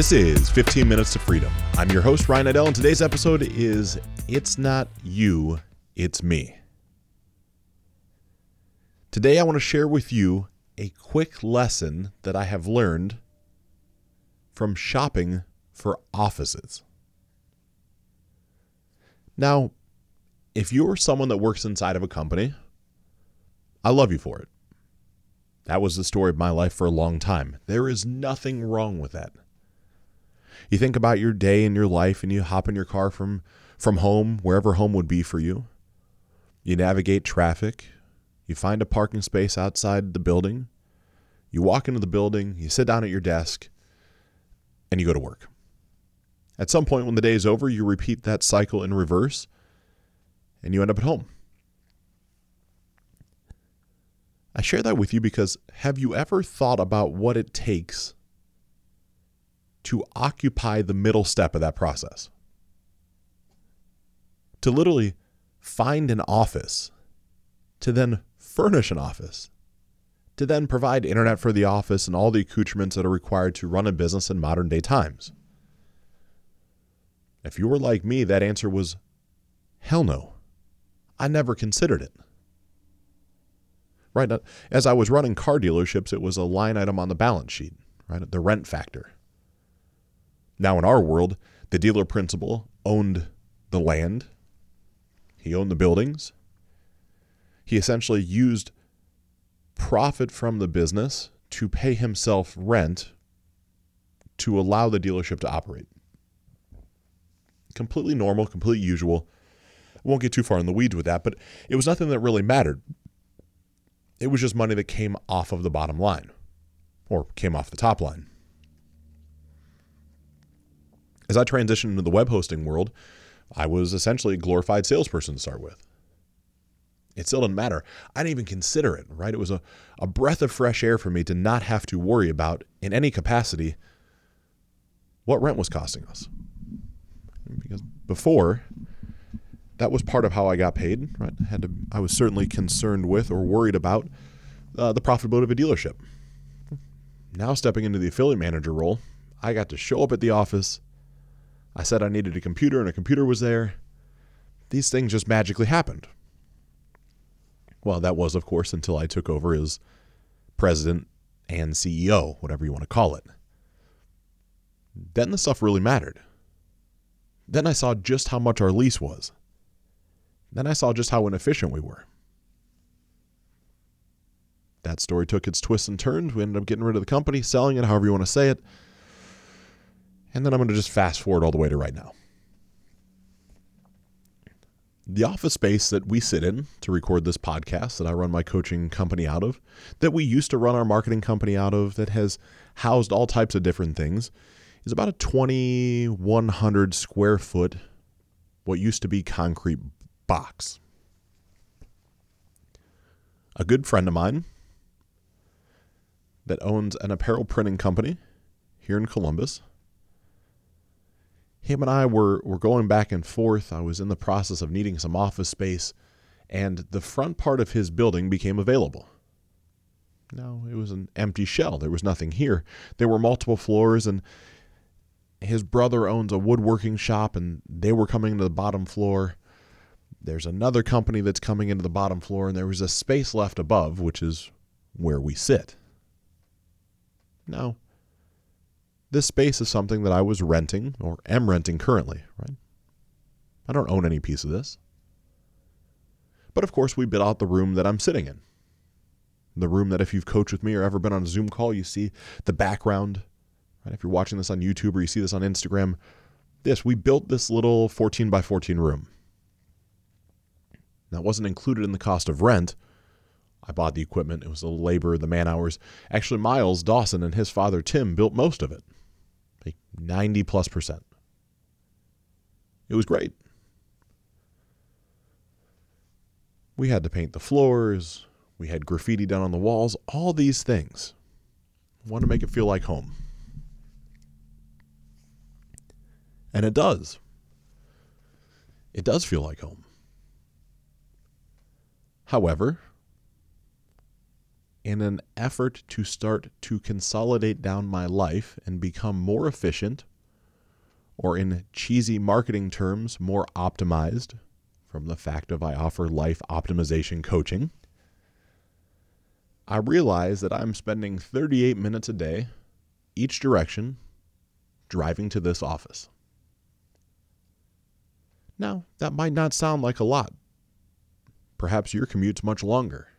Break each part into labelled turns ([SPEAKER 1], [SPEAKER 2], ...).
[SPEAKER 1] This is 15 Minutes to Freedom. I'm your host, Ryan Idell, and today's episode is It's Not You, It's Me. Today, I want to share with you a quick lesson that I have learned from shopping for offices. Now, if you're someone that works inside of a company, I love you for it. That was the story of my life for a long time. There is nothing wrong with that. You think about your day and your life and you hop in your car from from home, wherever home would be for you. You navigate traffic. You find a parking space outside the building. You walk into the building, you sit down at your desk, and you go to work. At some point when the day is over, you repeat that cycle in reverse and you end up at home. I share that with you because have you ever thought about what it takes to occupy the middle step of that process. To literally find an office, to then furnish an office, to then provide internet for the office and all the accoutrements that are required to run a business in modern day times. If you were like me, that answer was hell no. I never considered it. Right? As I was running car dealerships, it was a line item on the balance sheet, right? The rent factor. Now, in our world, the dealer principal owned the land, he owned the buildings. He essentially used profit from the business to pay himself rent to allow the dealership to operate. Completely normal, completely usual. I won't get too far in the weeds with that, but it was nothing that really mattered. It was just money that came off of the bottom line or came off the top line as I transitioned into the web hosting world, I was essentially a glorified salesperson to start with. It still didn't matter. I didn't even consider it, right? It was a, a breath of fresh air for me to not have to worry about, in any capacity, what rent was costing us. Because before, that was part of how I got paid, right? I had to, I was certainly concerned with or worried about uh, the profitability of a dealership. Now, stepping into the affiliate manager role, I got to show up at the office, I said I needed a computer and a computer was there. These things just magically happened. Well, that was, of course, until I took over as president and CEO, whatever you want to call it. Then the stuff really mattered. Then I saw just how much our lease was. Then I saw just how inefficient we were. That story took its twists and turns. We ended up getting rid of the company, selling it, however you want to say it. And then I'm going to just fast forward all the way to right now. The office space that we sit in to record this podcast that I run my coaching company out of, that we used to run our marketing company out of, that has housed all types of different things, is about a 2,100 square foot, what used to be concrete box. A good friend of mine that owns an apparel printing company here in Columbus him and I were, were going back and forth. I was in the process of needing some office space, and the front part of his building became available. No, it was an empty shell. There was nothing here. There were multiple floors, and his brother owns a woodworking shop, and they were coming to the bottom floor. There's another company that's coming into the bottom floor, and there was a space left above, which is where we sit. Now, this space is something that I was renting or am renting currently, right? I don't own any piece of this. But of course, we bid out the room that I'm sitting in. The room that if you've coached with me or ever been on a Zoom call, you see the background. Right? If you're watching this on YouTube or you see this on Instagram, this, we built this little 14 by 14 room. That wasn't included in the cost of rent. I bought the equipment. It was the labor, the man hours. Actually, Miles Dawson and his father Tim built most of it 90 plus percent. It was great. We had to paint the floors, we had graffiti done on the walls, all these things. Want to make it feel like home. And it does. It does feel like home. However, in an effort to start to consolidate down my life and become more efficient, or in cheesy marketing terms, more optimized from the fact of I offer life optimization coaching. I realize that I'm spending 38 minutes a day, each direction, driving to this office. Now, that might not sound like a lot. Perhaps your commute's much longer.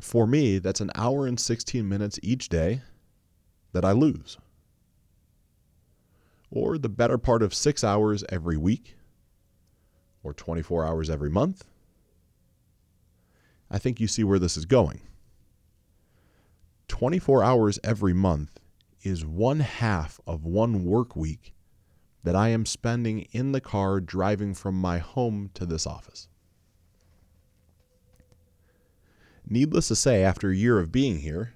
[SPEAKER 1] For me, that's an hour and 16 minutes each day that I lose. Or the better part of six hours every week, or 24 hours every month. I think you see where this is going. 24 hours every month is one half of one work week that I am spending in the car driving from my home to this office. Needless to say, after a year of being here,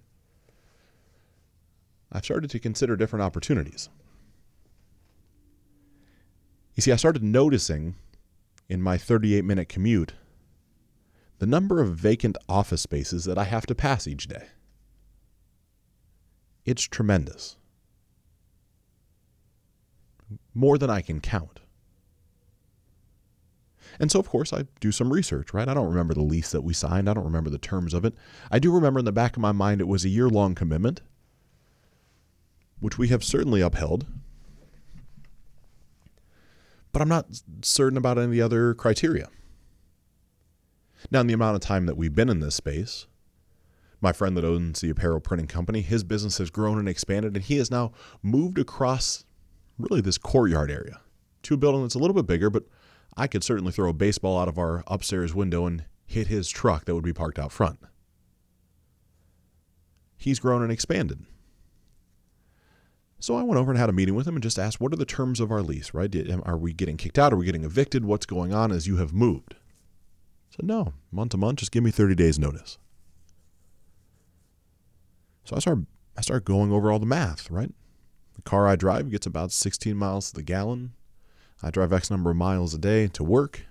[SPEAKER 1] I've started to consider different opportunities. You see, I started noticing in my 38 minute commute the number of vacant office spaces that I have to pass each day. It's tremendous. More than I can count. And so, of course, I do some research, right? I don't remember the lease that we signed. I don't remember the terms of it. I do remember in the back of my mind it was a year long commitment, which we have certainly upheld. But I'm not certain about any of the other criteria. Now, in the amount of time that we've been in this space, my friend that owns the apparel printing company, his business has grown and expanded, and he has now moved across really this courtyard area to a building that's a little bit bigger, but I could certainly throw a baseball out of our upstairs window and hit his truck that would be parked out front. He's grown and expanded. So I went over and had a meeting with him and just asked, what are the terms of our lease, right? Are we getting kicked out? Are we getting evicted? What's going on as you have moved? So no, month to month, just give me 30 days notice. So I start I start going over all the math, right? The car I drive gets about 16 miles to the gallon. I drive X number of miles a day to work,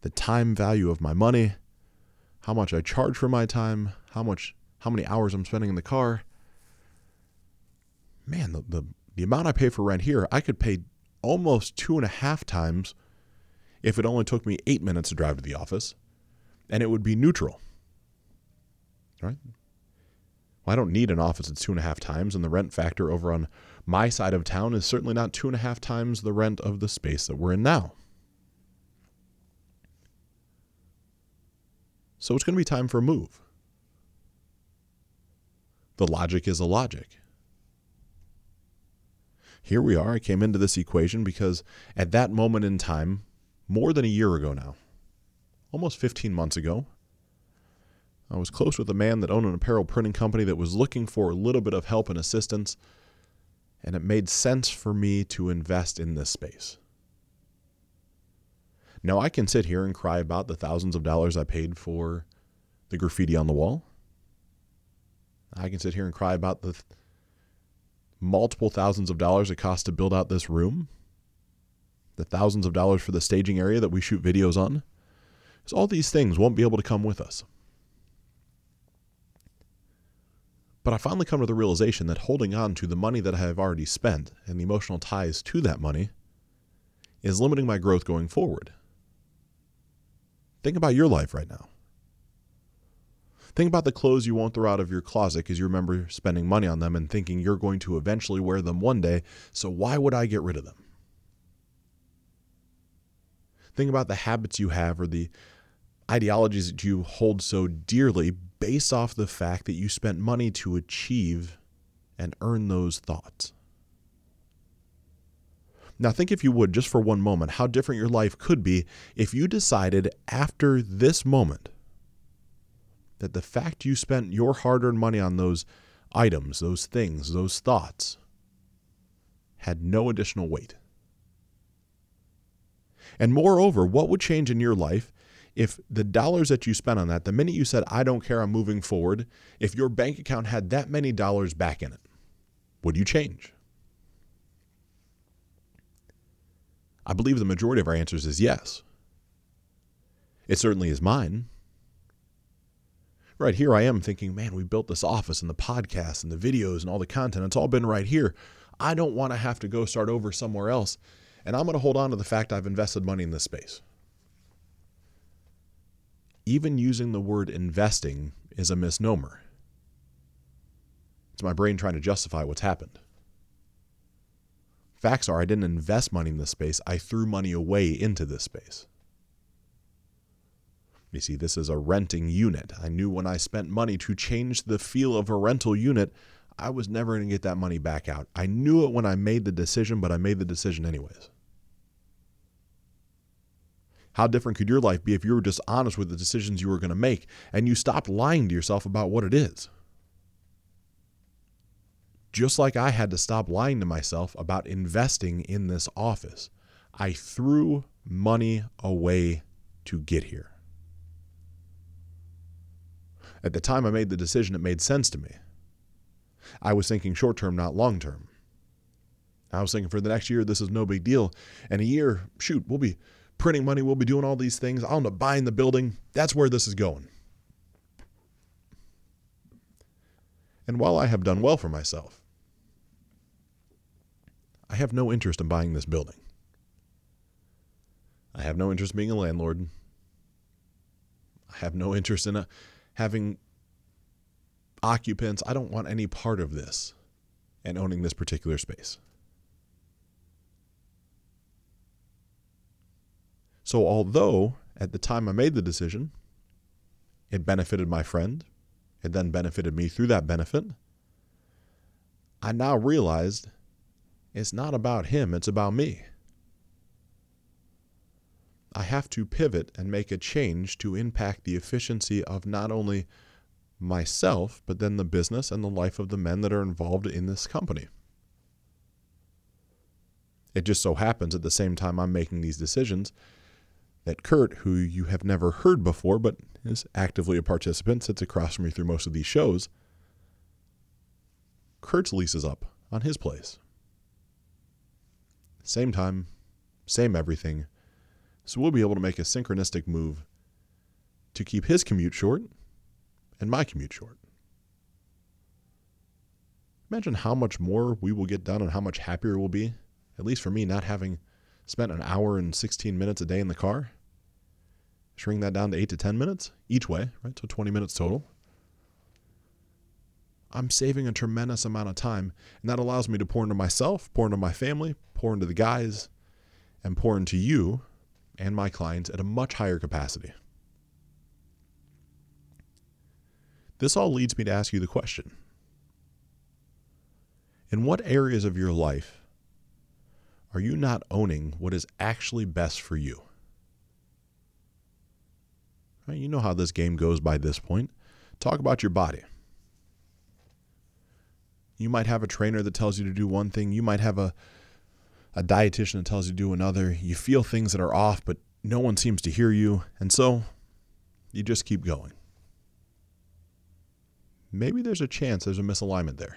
[SPEAKER 1] the time value of my money, how much I charge for my time, how much how many hours I'm spending in the car. Man, the, the, the amount I pay for rent here, I could pay almost two and a half times if it only took me eight minutes to drive to the office, and it would be neutral. Right? Well, I don't need an office that's two and a half times, and the rent factor over on my side of town is certainly not two and a half times the rent of the space that we're in now. So it's going to be time for a move. The logic is a logic. Here we are. I came into this equation because at that moment in time, more than a year ago now, almost 15 months ago, I was close with a man that owned an apparel printing company that was looking for a little bit of help and assistance, and it made sense for me to invest in this space. Now, I can sit here and cry about the thousands of dollars I paid for the graffiti on the wall. I can sit here and cry about the th- multiple thousands of dollars it cost to build out this room, the thousands of dollars for the staging area that we shoot videos on. Because all these things won't be able to come with us. But I finally come to the realization that holding on to the money that I have already spent and the emotional ties to that money is limiting my growth going forward. Think about your life right now. Think about the clothes you won't throw out of your closet because you remember spending money on them and thinking you're going to eventually wear them one day, so why would I get rid of them? Think about the habits you have or the ideologies that you hold so dearly based off the fact that you spent money to achieve and earn those thoughts. Now, think if you would, just for one moment, how different your life could be if you decided after this moment that the fact you spent your hard earned money on those items, those things, those thoughts had no additional weight. And moreover, what would change in your life if the dollars that you spent on that, the minute you said, I don't care, I'm moving forward, if your bank account had that many dollars back in it, would you change? I believe the majority of our answers is yes. It certainly is mine. Right here, I am thinking, man, we built this office and the podcast and the videos and all the content. It's all been right here. I don't want to have to go start over somewhere else. And I'm going to hold on to the fact I've invested money in this space. Even using the word investing is a misnomer. It's my brain trying to justify what's happened. Facts are, I didn't invest money in this space, I threw money away into this space. You see, this is a renting unit. I knew when I spent money to change the feel of a rental unit, I was never going to get that money back out. I knew it when I made the decision, but I made the decision anyways. How different could your life be if you were just honest with the decisions you were going to make and you stopped lying to yourself about what it is? Just like I had to stop lying to myself about investing in this office, I threw money away to get here. At the time I made the decision, it made sense to me. I was thinking short term, not long term. I was thinking for the next year, this is no big deal. And a year, shoot, we'll be printing money, we'll be doing all these things. I'll end up buying the building. That's where this is going. And while I have done well for myself, I have no interest in buying this building. I have no interest in being a landlord. I have no interest in a, having occupants. I don't want any part of this and owning this particular space. So, although at the time I made the decision, it benefited my friend, it then benefited me through that benefit, I now realized it's not about him, it's about me. I have to pivot and make a change to impact the efficiency of not only myself, but then the business and the life of the men that are involved in this company. It just so happens at the same time I'm making these decisions that Kurt, who you have never heard before but is actively a participant, sits across from me through most of these shows. Kurt's lease is up on his place. Same time, same everything. So we'll be able to make a synchronistic move to keep his commute short and my commute short. Imagine how much more we will get done and how much happier we'll be, at least for me, not having spent an hour and 16 minutes a day in the car. Shrink that down to 8 to 10 minutes each way, right? So 20 minutes total. I'm saving a tremendous amount of time, and that allows me to pour into myself, pour into my family, pour into the guys, and pour into you and my clients at a much higher capacity. This all leads me to ask you the question In what areas of your life are you not owning what is actually best for you? Right, you know how this game goes by this point. Talk about your body. You might have a trainer that tells you to do one thing. You might have a, a dietitian that tells you to do another. You feel things that are off, but no one seems to hear you. And so you just keep going maybe there's a chance there's a misalignment there.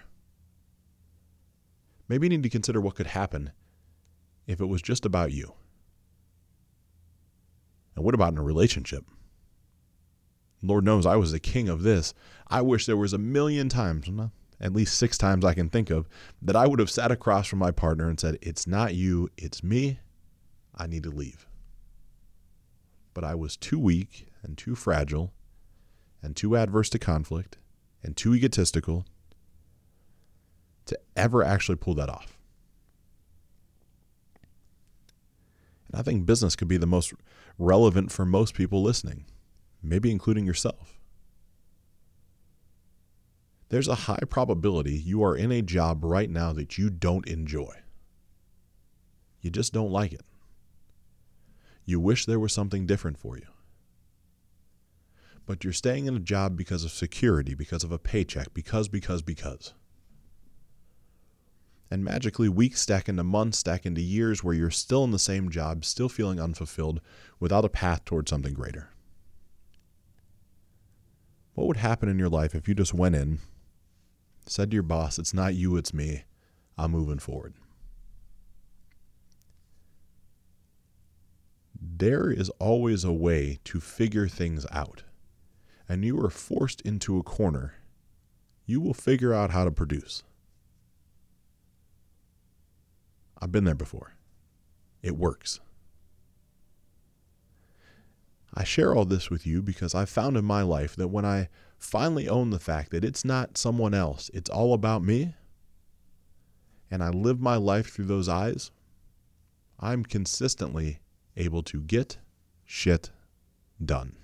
[SPEAKER 1] Maybe you need to consider what could happen if it was just about you. And what about in a relationship? Lord knows I was the king of this. I wish there was a million times, at least six times I can think of, that I would have sat across from my partner and said, It's not you, it's me. I need to leave. But I was too weak and too fragile and too adverse to conflict and too egotistical to ever actually pull that off. And I think business could be the most relevant for most people listening, maybe including yourself. There's a high probability you are in a job right now that you don't enjoy. You just don't like it. You wish there was something different for you but you're staying in a job because of security, because of a paycheck, because, because, because. And magically, weeks stack into months, stack into years where you're still in the same job, still feeling unfulfilled, without a path towards something greater. What would happen in your life if you just went in, said to your boss, It's not you, it's me, I'm moving forward? There is always a way to figure things out. and you are forced into a corner, you will figure out how to produce. I've been there before. It works. I share all this with you because I've found in my life that when I finally own the fact that it's not someone else, it's all about me, and I live my life through those eyes, I'm consistently able to get shit done.